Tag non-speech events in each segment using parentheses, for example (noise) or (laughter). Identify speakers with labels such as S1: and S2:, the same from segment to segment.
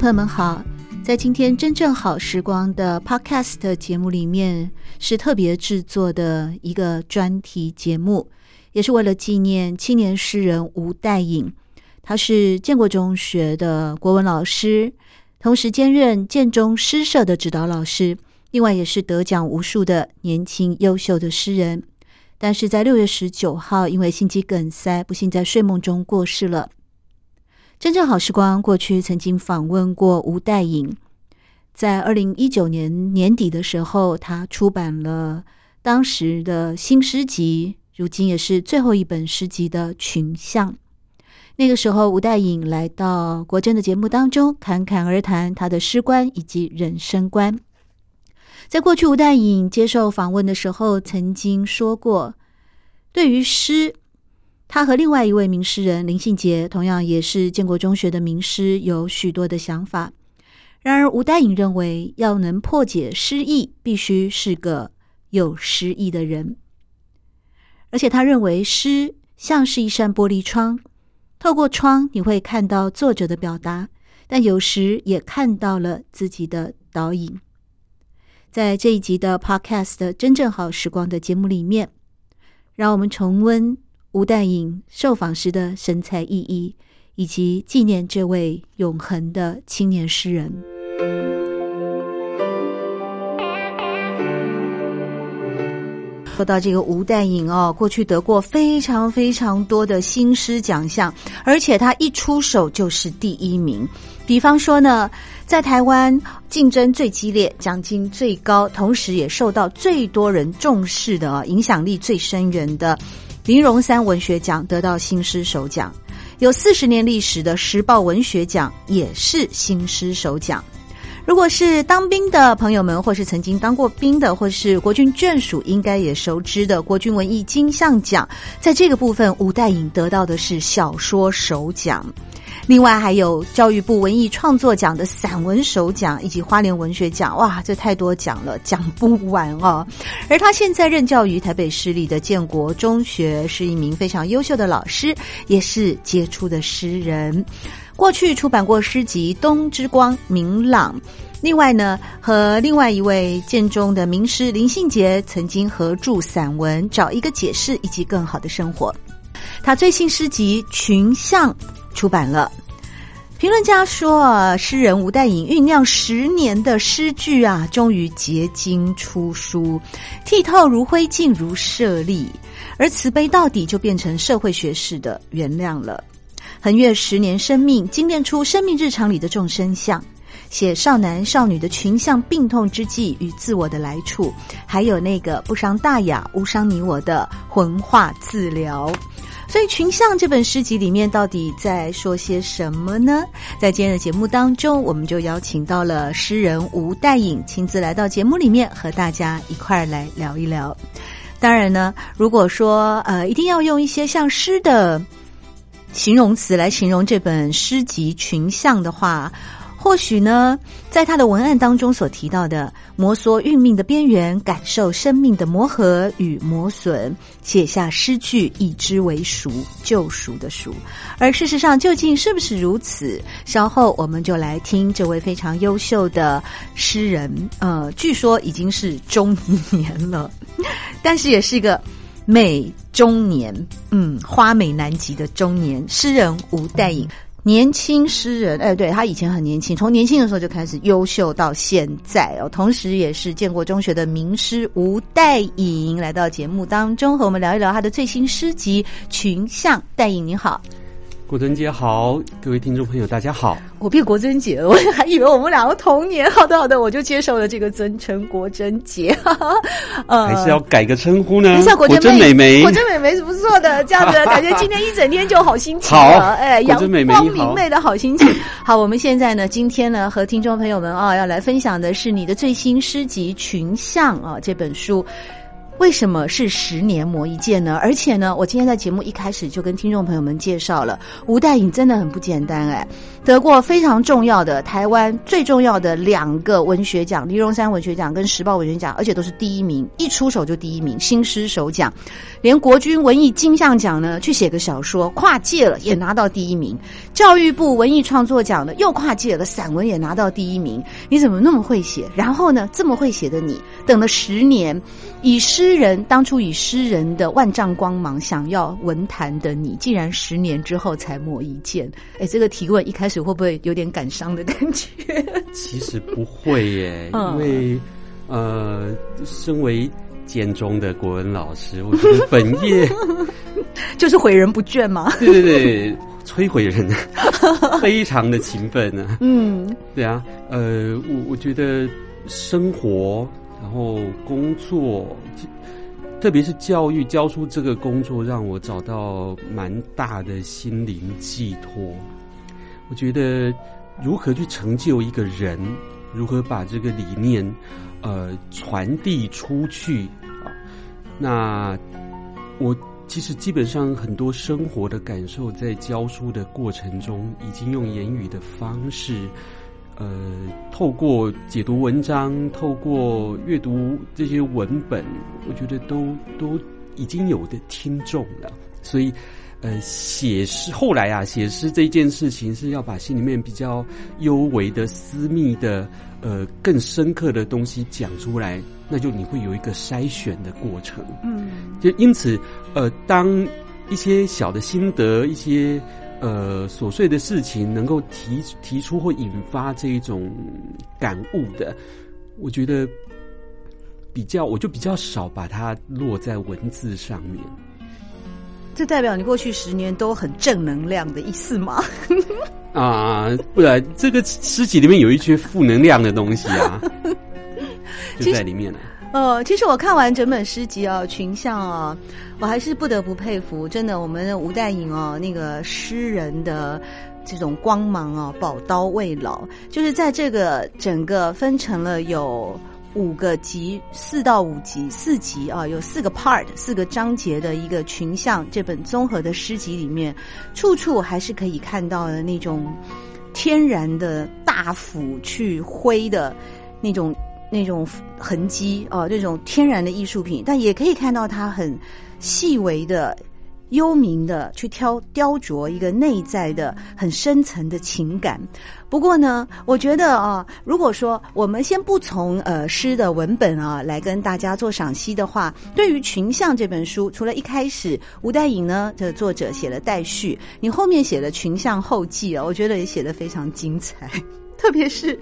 S1: 朋友们好。在今天真正好时光的 Podcast 节目里面，是特别制作的一个专题节目，也是为了纪念青年诗人吴岱颖。他是建国中学的国文老师，同时兼任建中诗社的指导老师，另外也是得奖无数的年轻优秀的诗人。但是在六月十九号，因为心肌梗塞，不幸在睡梦中过世了。真正好时光过去曾经访问过吴岱颖，在二零一九年年底的时候，他出版了当时的新诗集，如今也是最后一本诗集的《群像》。那个时候，吴岱颖来到国珍的节目当中，侃侃而谈他的诗观以及人生观。在过去，吴岱颖接受访问的时候，曾经说过，对于诗。他和另外一位名诗人林信杰，同样也是建国中学的名师，有许多的想法。然而，吴岱颖认为，要能破解诗意，必须是个有诗意的人。而且，他认为诗像是一扇玻璃窗，透过窗你会看到作者的表达，但有时也看到了自己的倒影。在这一集的 Podcast《真正好时光》的节目里面，让我们重温。吴岱隐受访时的神采奕奕，以及纪念这位永恒的青年诗人。说到这个吴岱隐哦，过去得过非常非常多的新诗奖项，而且他一出手就是第一名。比方说呢，在台湾竞争最激烈、奖金最高，同时也受到最多人重视的、影响力最深远的。林荣三文学奖得到新诗首奖，有四十年历史的时报文学奖也是新诗首奖。如果是当兵的朋友们，或是曾经当过兵的，或是国军眷属，应该也熟知的国军文艺金像奖，在这个部分，吴岱颖得到的是小说首奖。另外还有教育部文艺创作奖的散文首奖，以及花莲文学奖，哇，这太多奖了，讲不完哦。而他现在任教于台北市立的建国中学，是一名非常优秀的老师，也是杰出的诗人。过去出版过诗集《冬之光》《明朗》，另外呢，和另外一位建中的名师林信杰曾经合著散文《找一个解释》以及《更好的生活》。他最新诗集《群像》。出版了，评论家说啊，诗人吴岱隐酝酿十年的诗句啊，终于结晶出书，剔透如灰烬如舍利，而慈悲到底就变成社会学式的原谅了。横越十年生命，精炼出生命日常里的众生相，写少男少女的群像病痛之际与自我的来处，还有那个不伤大雅、无伤你我的魂化自疗。所以，《群像》这本诗集里面到底在说些什么呢？在今天的节目当中，我们就邀请到了诗人吴岱颖亲自来到节目里面，和大家一块儿来聊一聊。当然呢，如果说呃，一定要用一些像诗的形容词来形容这本诗集《群像》的话。或许呢，在他的文案当中所提到的摩挲运命的边缘，感受生命的磨合与磨损，写下诗句，以之为赎，救赎的赎。而事实上，究竟是不是如此？稍后我们就来听这位非常优秀的诗人，呃，据说已经是中年了，(laughs) 但是也是一个美中年，嗯，花美男级的中年诗人吴岱隐。年轻诗人，哎，对，他以前很年轻，从年轻的时候就开始优秀到现在哦。同时，也是建国中学的名师吴代颖来到节目当中，和我们聊一聊他的最新诗集《群像》。代颖，你好。
S2: 国珍姐好，各位听众朋友大家好。
S1: 我变国珍姐了，(laughs) 我还以为我们两个同年。好的好的，我就接受了这个尊称国珍姐。(laughs)
S2: 呃，还是要改个称呼呢？
S1: 国珍
S2: 美眉，
S1: 国珍美眉是不错的，这样子感觉今天一整天就好心情
S2: 了。(laughs)
S1: 好，哎，阳光明媚的好心情。好，我们现在呢，今天呢，和听众朋友们啊，要来分享的是你的最新诗集《群像》啊这本书。为什么是十年磨一剑呢？而且呢，我今天在节目一开始就跟听众朋友们介绍了，吴岱颖真的很不简单哎，得过非常重要的台湾最重要的两个文学奖——黎荣山文学奖跟时报文学奖，而且都是第一名，一出手就第一名，新诗首奖，连国军文艺金像奖呢，去写个小说跨界了也拿到第一名，教育部文艺创作奖呢又跨界了，散文也拿到第一名，你怎么那么会写？然后呢，这么会写的你，等了十年，以诗。诗人当初以诗人的万丈光芒想要文坛的你，竟然十年之后才磨一剑。哎，这个提问一开始会不会有点感伤的感觉？(laughs)
S2: 其实不会耶，因为、嗯、呃，身为建中的国文老师，我觉得本业 (laughs)
S1: 就是毁人不倦嘛。(laughs)
S2: 对对对，摧毁人，非常的勤奋呢。嗯，对啊，呃，我我觉得生活。然后工作，特别是教育教书这个工作，让我找到蛮大的心灵寄托。我觉得如何去成就一个人，如何把这个理念呃传递出去啊？那我其实基本上很多生活的感受，在教书的过程中，已经用言语的方式。呃，透过解读文章，透过阅读这些文本，我觉得都都已经有的听众了。所以，呃，写诗后来啊，写诗这件事情是要把心里面比较幽微的、私密的、呃，更深刻的东西讲出来，那就你会有一个筛选的过程。嗯，就因此，呃，当一些小的心得，一些。呃，琐碎的事情能够提提出或引发这一种感悟的，我觉得比较，我就比较少把它落在文字上面。
S1: 这代表你过去十年都很正能量的意思吗？
S2: 啊，不然这个诗集里面有一些负能量的东西啊，(laughs) 就在里面了。
S1: 呃，其实我看完整本诗集啊，群像啊，我还是不得不佩服，真的，我们的吴岱颖啊，那个诗人的这种光芒啊，宝刀未老，就是在这个整个分成了有五个集，四到五集，四集啊，有四个 part，四个章节的一个群像这本综合的诗集里面，处处还是可以看到的那种天然的大斧去挥的那种。那种痕迹啊，那种天然的艺术品，但也可以看到它很细微的、幽冥的去挑雕琢一个内在的很深层的情感。不过呢，我觉得啊，如果说我们先不从呃诗的文本啊来跟大家做赏析的话，对于《群像》这本书，除了一开始吴岱颖呢的作者写了待序，你后面写了《群像后记》啊，我觉得也写得非常精彩。特别是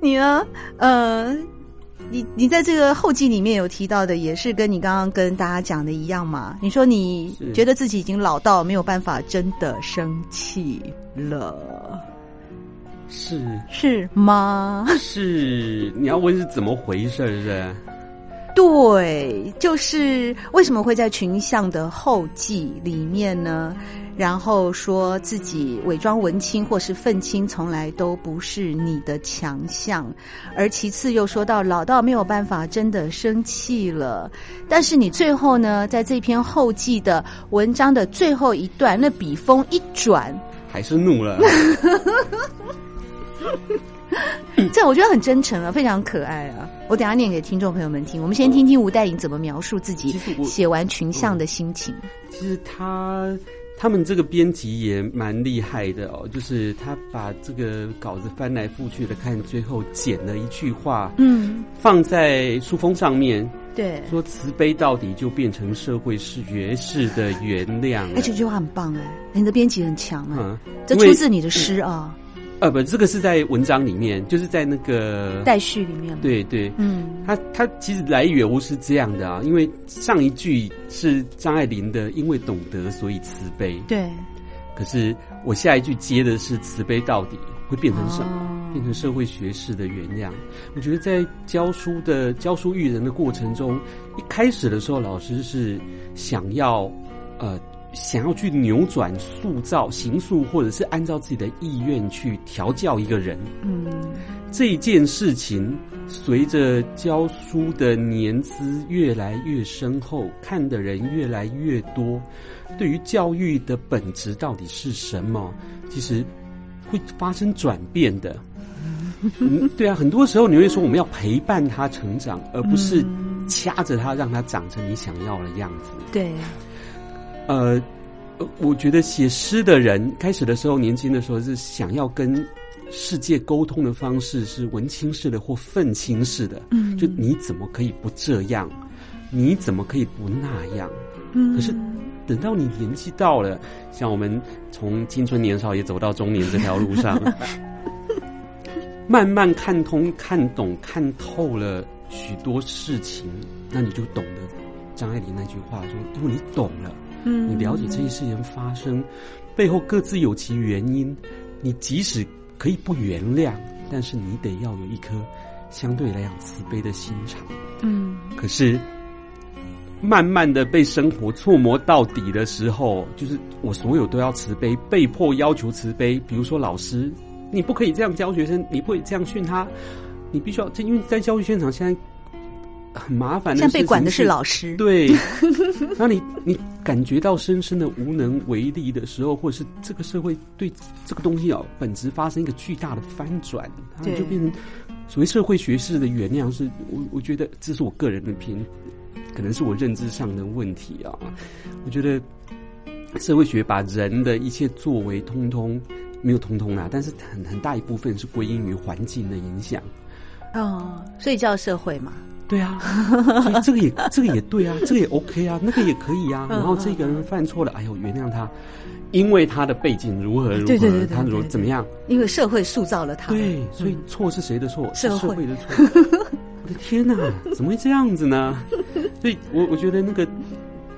S1: 你呢，呃，你你在这个后记里面有提到的，也是跟你刚刚跟大家讲的一样嘛？你说你觉得自己已经老到没有办法真的生气了，
S2: 是
S1: 是吗？
S2: 是，你要问是怎么回事，是不是？
S1: 对，就是为什么会在群像的后记里面呢？然后说自己伪装文青或是愤青，从来都不是你的强项。而其次又说到老到没有办法真的生气了，但是你最后呢，在这篇后记的文章的最后一段，那笔锋一转，
S2: 还是怒了。(laughs)
S1: 这我觉得很真诚啊，非常可爱啊！我等下念给听众朋友们听。我们先听听吴代颖怎么描述自己写完群像的心情。
S2: 其实他他们这个编辑也蛮厉害的哦，就是他把这个稿子翻来覆去的看，最后剪了一句话，嗯，放在书封上面，
S1: 对，
S2: 说慈悲到底就变成社会是绝世的原谅。
S1: 哎，这句话很棒哎，你的编辑很强啊，这出自你的诗啊。
S2: 呃，不，这个是在文章里面，就是在那个
S1: 待续里面。
S2: 对对，嗯，他他其实来由是这样的啊，因为上一句是张爱玲的“因为懂得，所以慈悲”。
S1: 对，
S2: 可是我下一句接的是慈悲到底，会变成什么？哦、变成社会学式的原谅。我觉得在教书的教书育人的过程中，一开始的时候，老师是想要呃。想要去扭转、塑造、形塑，或者是按照自己的意愿去调教一个人，嗯，这件事情随着教书的年资越来越深厚，看的人越来越多，对于教育的本质到底是什么，其实会发生转变的。嗯，对啊，很多时候你会说我们要陪伴他成长，而不是掐着他让他长成你想要的样子。
S1: 对。
S2: 呃，我觉得写诗的人开始的时候，年轻的时候是想要跟世界沟通的方式是文青式的或愤青式的。嗯，就你怎么可以不这样？你怎么可以不那样？嗯，可是等到你年纪到了，像我们从青春年少也走到中年这条路上，(laughs) 慢慢看通、看懂、看透了许多事情，那你就懂得张爱玲那句话说：“因为你懂了。”嗯，你了解这些事情发生背后各自有其原因，你即使可以不原谅，但是你得要有一颗相对来讲慈悲的心肠。嗯，可是慢慢的被生活触摸到底的时候，就是我所有都要慈悲，被迫要求慈悲。比如说老师，你不可以这样教学生，你不可以这样训他，你必须要，因为在教育现场现在。很麻烦的，
S1: 像被管的是老师，
S2: 对。(laughs) 那你你感觉到深深的无能为力的时候，或者是这个社会对这个东西啊本质发生一个巨大的翻转，它就变成所谓社会学式的原谅。是我我觉得这是我个人的偏，可能是我认知上的问题啊。我觉得社会学把人的一切作为通通没有通通啊，但是很很大一部分是归因于环境的影响。
S1: 哦，所以叫社会嘛。
S2: 对啊，所以这个也 (laughs) 这个也对啊，这个也 OK 啊，那个也可以啊。然后这个人犯错了，哎呦，原谅他，因为他的背景如何如何，对对对对，他如怎么样？
S1: 因为社会塑造了他。
S2: 对，所以错是谁的错？是社会的错。(laughs) 我的天哪，怎么会这样子呢？所以我我觉得那个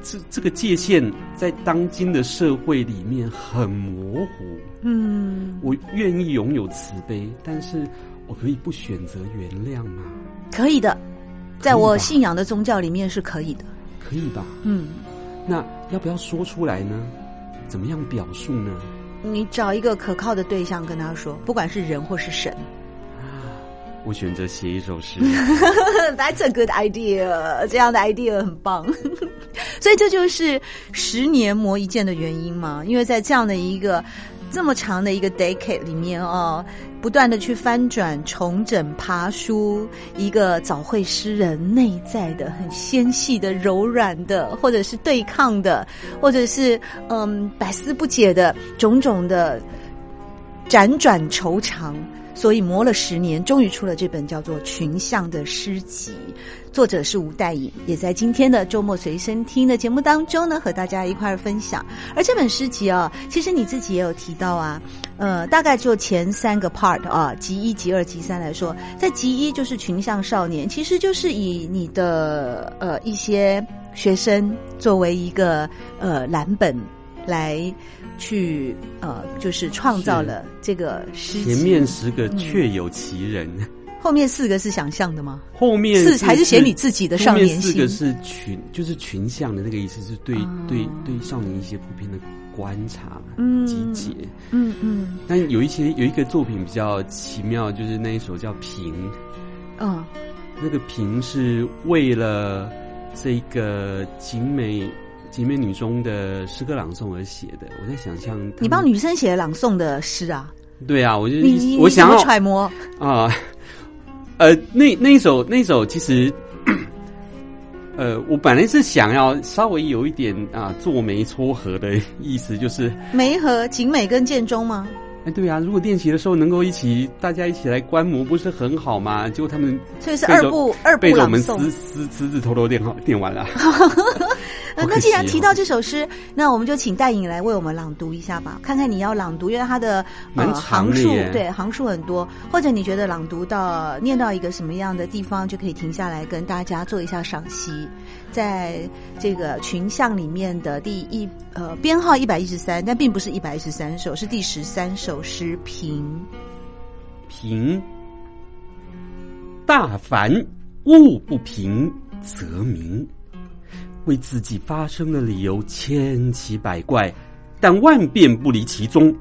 S2: 这这个界限在当今的社会里面很模糊。嗯，我愿意拥有慈悲，但是我可以不选择原谅吗？
S1: 可以的。在我信仰的宗教里面是可以的，
S2: 可以吧？嗯，那要不要说出来呢？怎么样表述呢？
S1: 你找一个可靠的对象跟他说，不管是人或是神。
S2: 我选择写一首诗。(laughs)
S1: That's a good idea，这样的 idea 很棒。(laughs) 所以这就是十年磨一剑的原因嘛？因为在这样的一个。这么长的一个 decade 里面哦，不断的去翻转、重整、爬书一个早慧诗人内在的很纤细的、柔软的，或者是对抗的，或者是嗯百思不解的种种的辗转愁肠。所以磨了十年，终于出了这本叫做《群像》的诗集，作者是吴岱颖，也在今天的周末随身听的节目当中呢，和大家一块儿分享。而这本诗集啊，其实你自己也有提到啊，呃，大概就前三个 part 啊，集一、集二、集三来说，在集一就是群像少年，其实就是以你的呃一些学生作为一个呃蓝本来。去呃，就是创造了这个诗。
S2: 前面十个确有其人，嗯，
S1: 后面四个是想象的吗？
S2: 后面
S1: 是还是写你自己的少年心？
S2: 四个是群，就是群像的那个意思，是对、哦、对对少年一些普遍的观察、嗯、集结。嗯嗯。但有一些有一个作品比较奇妙，就是那一首叫《平》。嗯、哦，那个平是为了这个景美。景美女中的诗歌朗诵而写的，我在想象
S1: 你帮女生写朗诵的诗啊？
S2: 对啊，我就
S1: 你
S2: 我想要
S1: 揣摩
S2: 啊，呃，那那一首那一首其实，呃，我本来是想要稍微有一点啊，做媒撮合的意思，就是
S1: 媒和景美跟建中吗？
S2: 哎，对啊，如果练习的时候能够一起，大家一起来观摩，不是很好吗？结果他们
S1: 所以是二部二部
S2: 背着我们私私私自偷偷练好练完了。(laughs)
S1: 呃，那既然提到这首诗，那我们就请戴颖来为我们朗读一下吧，看看你要朗读，因为它的呃行数对行数很多，或者你觉得朗读到念到一个什么样的地方，就可以停下来跟大家做一下赏析，在这个群像里面的第一呃编号一百一十三，但并不是一百一十三首，是第十三首诗评
S2: 平大凡物不平则鸣。为自己发生的理由千奇百怪，但万变不离其宗。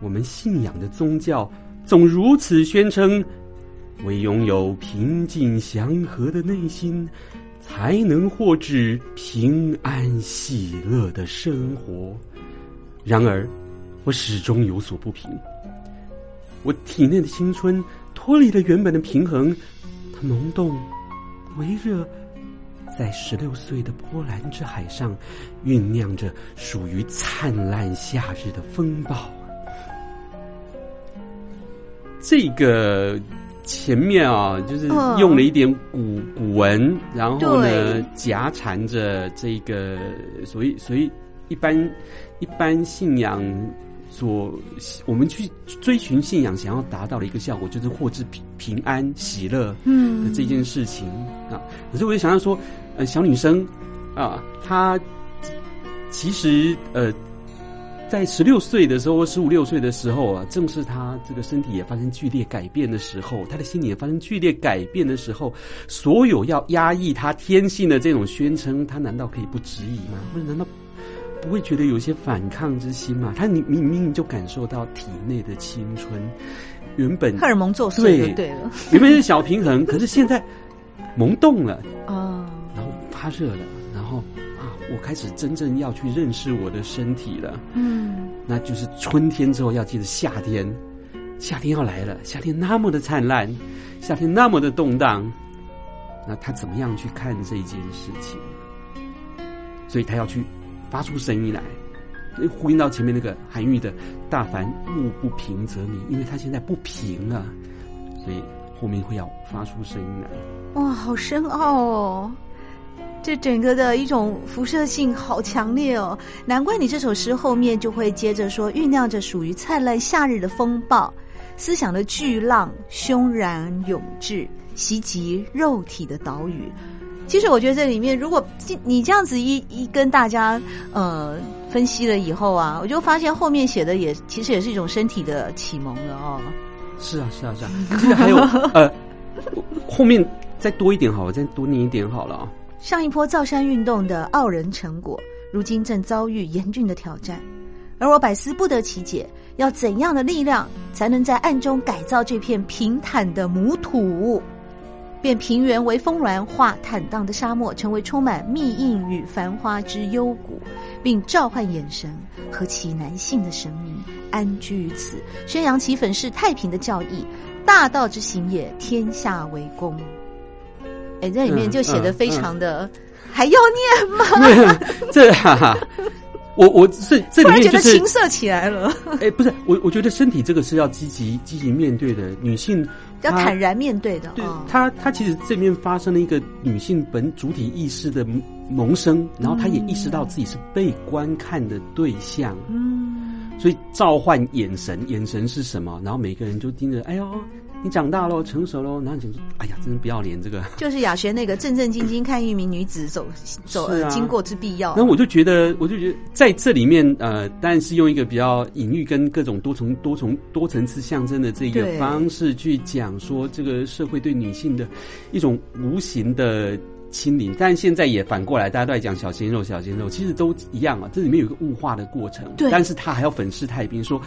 S2: 我们信仰的宗教总如此宣称：唯拥有平静祥和的内心，才能获致平安喜乐的生活。然而，我始终有所不平。我体内的青春脱离了原本的平衡，它萌动、微热。在十六岁的波澜之海上，酝酿着属于灿烂夏日的风暴。这个前面啊，就是用了一点古古文，然后呢夹缠着这个，所以所以一般一般信仰。所我们去追寻信仰，想要达到的一个效果，就是获致平平安喜乐的这件事情、嗯、啊。可是我就想要说，呃，小女生啊，她其实呃，在十六岁的时候，十五六岁的时候啊，正是她这个身体也发生剧烈改变的时候，她的心理也发生剧烈改变的时候，所有要压抑她天性的这种宣称，她难道可以不质疑吗？或者难道？不会觉得有些反抗之心吗？他你明明就感受到体内的青春，原本
S1: 荷尔蒙作祟，对了，
S2: 原本是小平衡，可是现在萌动了
S1: 啊，(laughs)
S2: 发热了，然后啊，我开始真正要去认识我的身体了。
S1: 嗯，
S2: 那就是春天之后要记得夏天，夏天要来了，夏天那么的灿烂，夏天那么的动荡，那他怎么样去看这件事情？所以他要去。发出声音来，呼应到前面那个韩愈的“大凡物不平则鸣”，因为他现在不平了，所以后面会要发出声音来。
S1: 哇，好深奥哦！这整个的一种辐射性好强烈哦，难怪你这首诗后面就会接着说，酝酿着属于灿烂夏日的风暴，思想的巨浪汹然涌至，袭击肉体的岛屿。其实我觉得这里面，如果你这样子一一跟大家呃分析了以后啊，我就发现后面写的也其实也是一种身体的启蒙了哦。
S2: 是啊，是啊，是啊。(laughs) 其实还有呃，后面再多一点好了，再多念一点好了啊。
S1: 上一波造山运动的傲人成果，如今正遭遇严峻的挑战，而我百思不得其解，要怎样的力量才能在暗中改造这片平坦的母土？变平原为峰峦，化坦荡的沙漠成为充满密印与繁花之幽谷，并召唤眼神和其男性的神明安居于此，宣扬其粉饰太平的教义。大道之行也，天下为公。哎，这里面就写的非常的，还要念吗？(laughs)
S2: 这 (laughs) 哈哈。我我这这里面就是
S1: 觉得青涩起来了。
S2: 哎，不是我，我觉得身体这个是要积极积极面对的，女性
S1: 要坦然面对的。
S2: 对，她她其实这边发生了一个女性本主体意识的萌生，然后她也意识到自己是被观看的对象。嗯，所以召唤眼神，眼神是什么？然后每个人就盯着，哎呦。你长大喽，成熟喽，然后你就说：“哎呀，真是不要脸！”这个 (laughs)
S1: 就是雅璇那个正正经经看一名女子走走呃经过之必要。
S2: 那我就觉得，我就觉得在这里面，呃，当然是用一个比较隐喻跟各种多重、多重、多层次象征的这个方式去讲说，这个社会对女性的一种无形的清理。但现在也反过来，大家都在讲小鲜肉、小鲜肉，其实都一样啊。这里面有一个物化的过程，对，但是他还要粉饰太平说。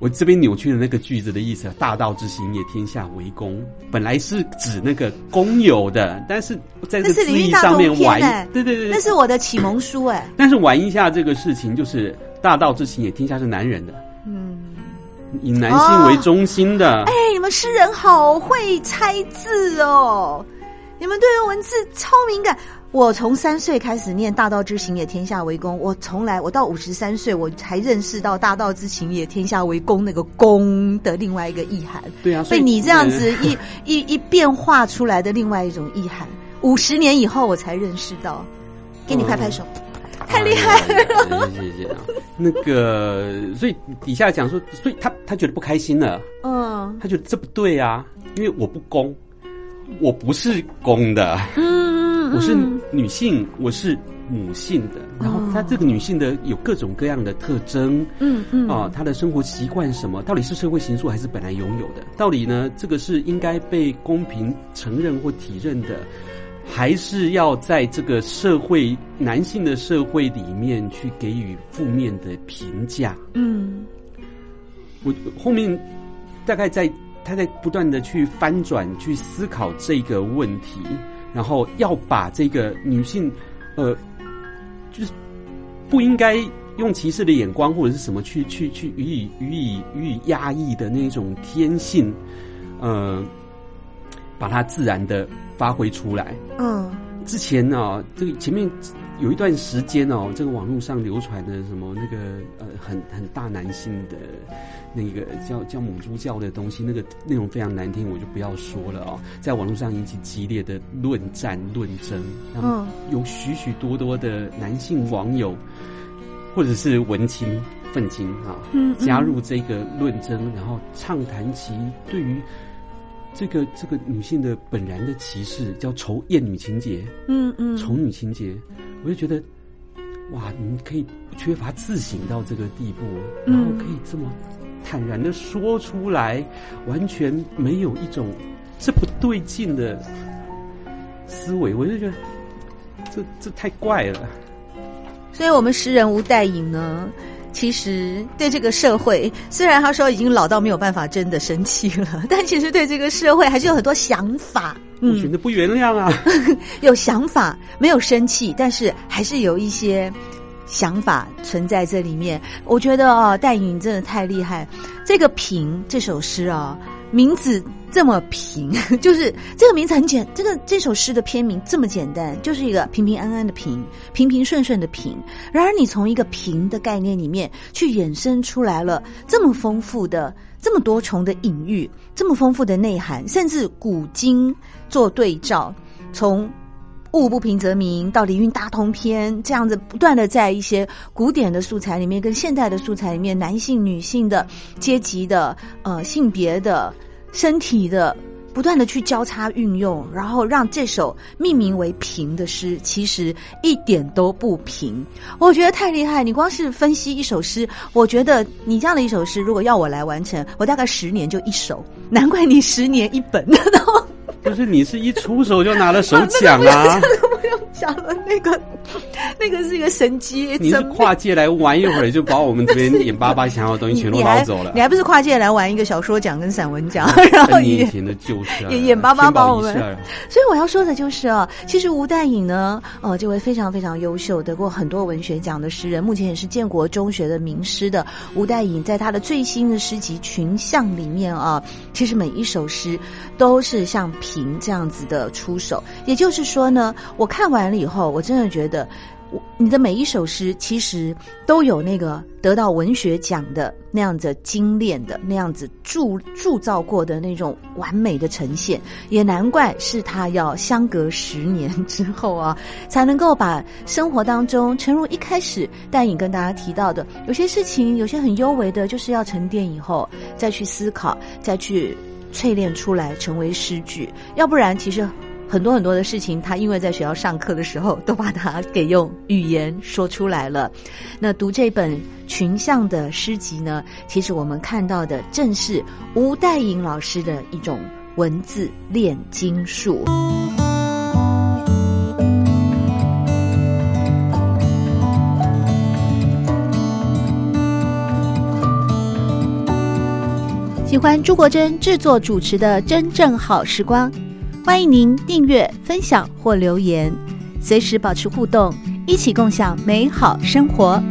S2: 我这边扭曲的那个句子的意思，大道之行也，天下为公，本来是指那个公有的，但是在这个字义上面玩，对对对，
S1: 那是我的启蒙书哎。(coughs)
S2: 但是玩一下这个事情，就是大道之行也，天下是男人的，嗯，以男性为中心的。哎、
S1: 哦，你们诗人好会猜字哦，你们对于文字超敏感。我从三岁开始念“大道之行也，天下为公”。我从来，我到五十三岁，我才认识到“大道之行也，天下为公”那个“公”的另外一个意涵。
S2: 对啊，所以
S1: 被你这样子一 (laughs) 一一变化出来的另外一种意涵，五十年以后我才认识到。给你拍拍手，嗯、太厉害了！
S2: 谢谢谢谢。那个，所以底下讲说，所以他他觉得不开心了。嗯，他觉得这不对啊，因为我不公，我不是公的。嗯，我是女性，我是。母性的，然后她这个女性的有各种各样的特征，嗯嗯，啊，她的生活习惯什么，到底是社会形塑还是本来拥有的？到底呢，这个是应该被公平承认或体认的，还是要在这个社会男性的社会里面去给予负面的评价？嗯，我后面大概在他在不断的去翻转、去思考这个问题，然后要把这个女性，呃。就是不应该用歧视的眼光或者是什么去去去予以予以予以压抑的那种天性，呃，把它自然的发挥出来。嗯，之前呢、哦，这个前面有一段时间哦，这个网络上流传的什么那个呃很很大男性的。那个叫叫母猪教的东西，那个内容非常难听，我就不要说了哦。在网络上引起激烈的论战论争，然后有许许多多的男性网友或者是文青愤青啊，加入这个论争，然后畅谈其对于这个这个女性的本然的歧视，叫仇厌女情节，嗯嗯，仇女情结，我就觉得哇，你可以缺乏自省到这个地步，然后可以这么。坦然的说出来，完全没有一种这不对劲的思维，我就觉得这这太怪了。
S1: 所以，我们识人吴岱隐呢，其实对这个社会，虽然他说已经老到没有办法真的生气了，但其实对这个社会还是有很多想法。
S2: 嗯，(laughs) 我觉得不原谅啊，(laughs)
S1: 有想法，没有生气，但是还是有一些。想法存在这里面，我觉得啊，岱隐真的太厉害。这个平这首诗啊，名字这么平，(laughs) 就是这个名字很简，这个这首诗的片名这么简单，就是一个平平安安的平，平平顺顺的平。然而，你从一个平的概念里面去衍生出来了这么丰富的、这么多重的隐喻，这么丰富的内涵，甚至古今做对照，从。物不平则鸣，到《礼运大同篇》这样子，不断的在一些古典的素材里面，跟现代的素材里面，男性、女性的阶级的、呃性别的、身体的，不断的去交叉运用，然后让这首命名为“平”的诗，其实一点都不平。我觉得太厉害！你光是分析一首诗，我觉得你这样的一首诗，如果要我来完成，我大概十年就一首。难怪你十年一本。然后
S2: 就是你是一出手就拿了手奖啊！
S1: 不用讲了，那个 (laughs) 那个是一个神机。
S2: 你是跨界来玩一会儿，就把我们这边眼巴巴想要的东西全都捞走了。
S1: 你还不是跨界来玩一个小说奖跟散文奖？然后
S2: 你的就是
S1: 也眼巴巴把我们。(laughs) 所以我要说的就是啊，其实吴岱颖呢，哦，这位非常非常优秀，得过很多文学奖的诗人，目前也是建国中学的名师的吴岱颖，在他的最新的诗集《群像》里面啊，其实每一首诗都是像平这样子的出手，也就是说呢，我看完完了以后，我真的觉得，我你的每一首诗其实都有那个得到文学奖的那样子精炼的那样子铸铸造过的那种完美的呈现，也难怪是他要相隔十年之后啊，才能够把生活当中，诚如一开始岱隐跟大家提到的，有些事情，有些很幽微的，就是要沉淀以后再去思考，再去。淬炼出来成为诗句，要不然其实很多很多的事情，他因为在学校上课的时候，都把它给用语言说出来了。那读这本群像的诗集呢，其实我们看到的正是吴岱颖老师的一种文字炼金术。喜欢朱国珍制作主持的《真正好时光》，欢迎您订阅、分享或留言，随时保持互动，一起共享美好生活。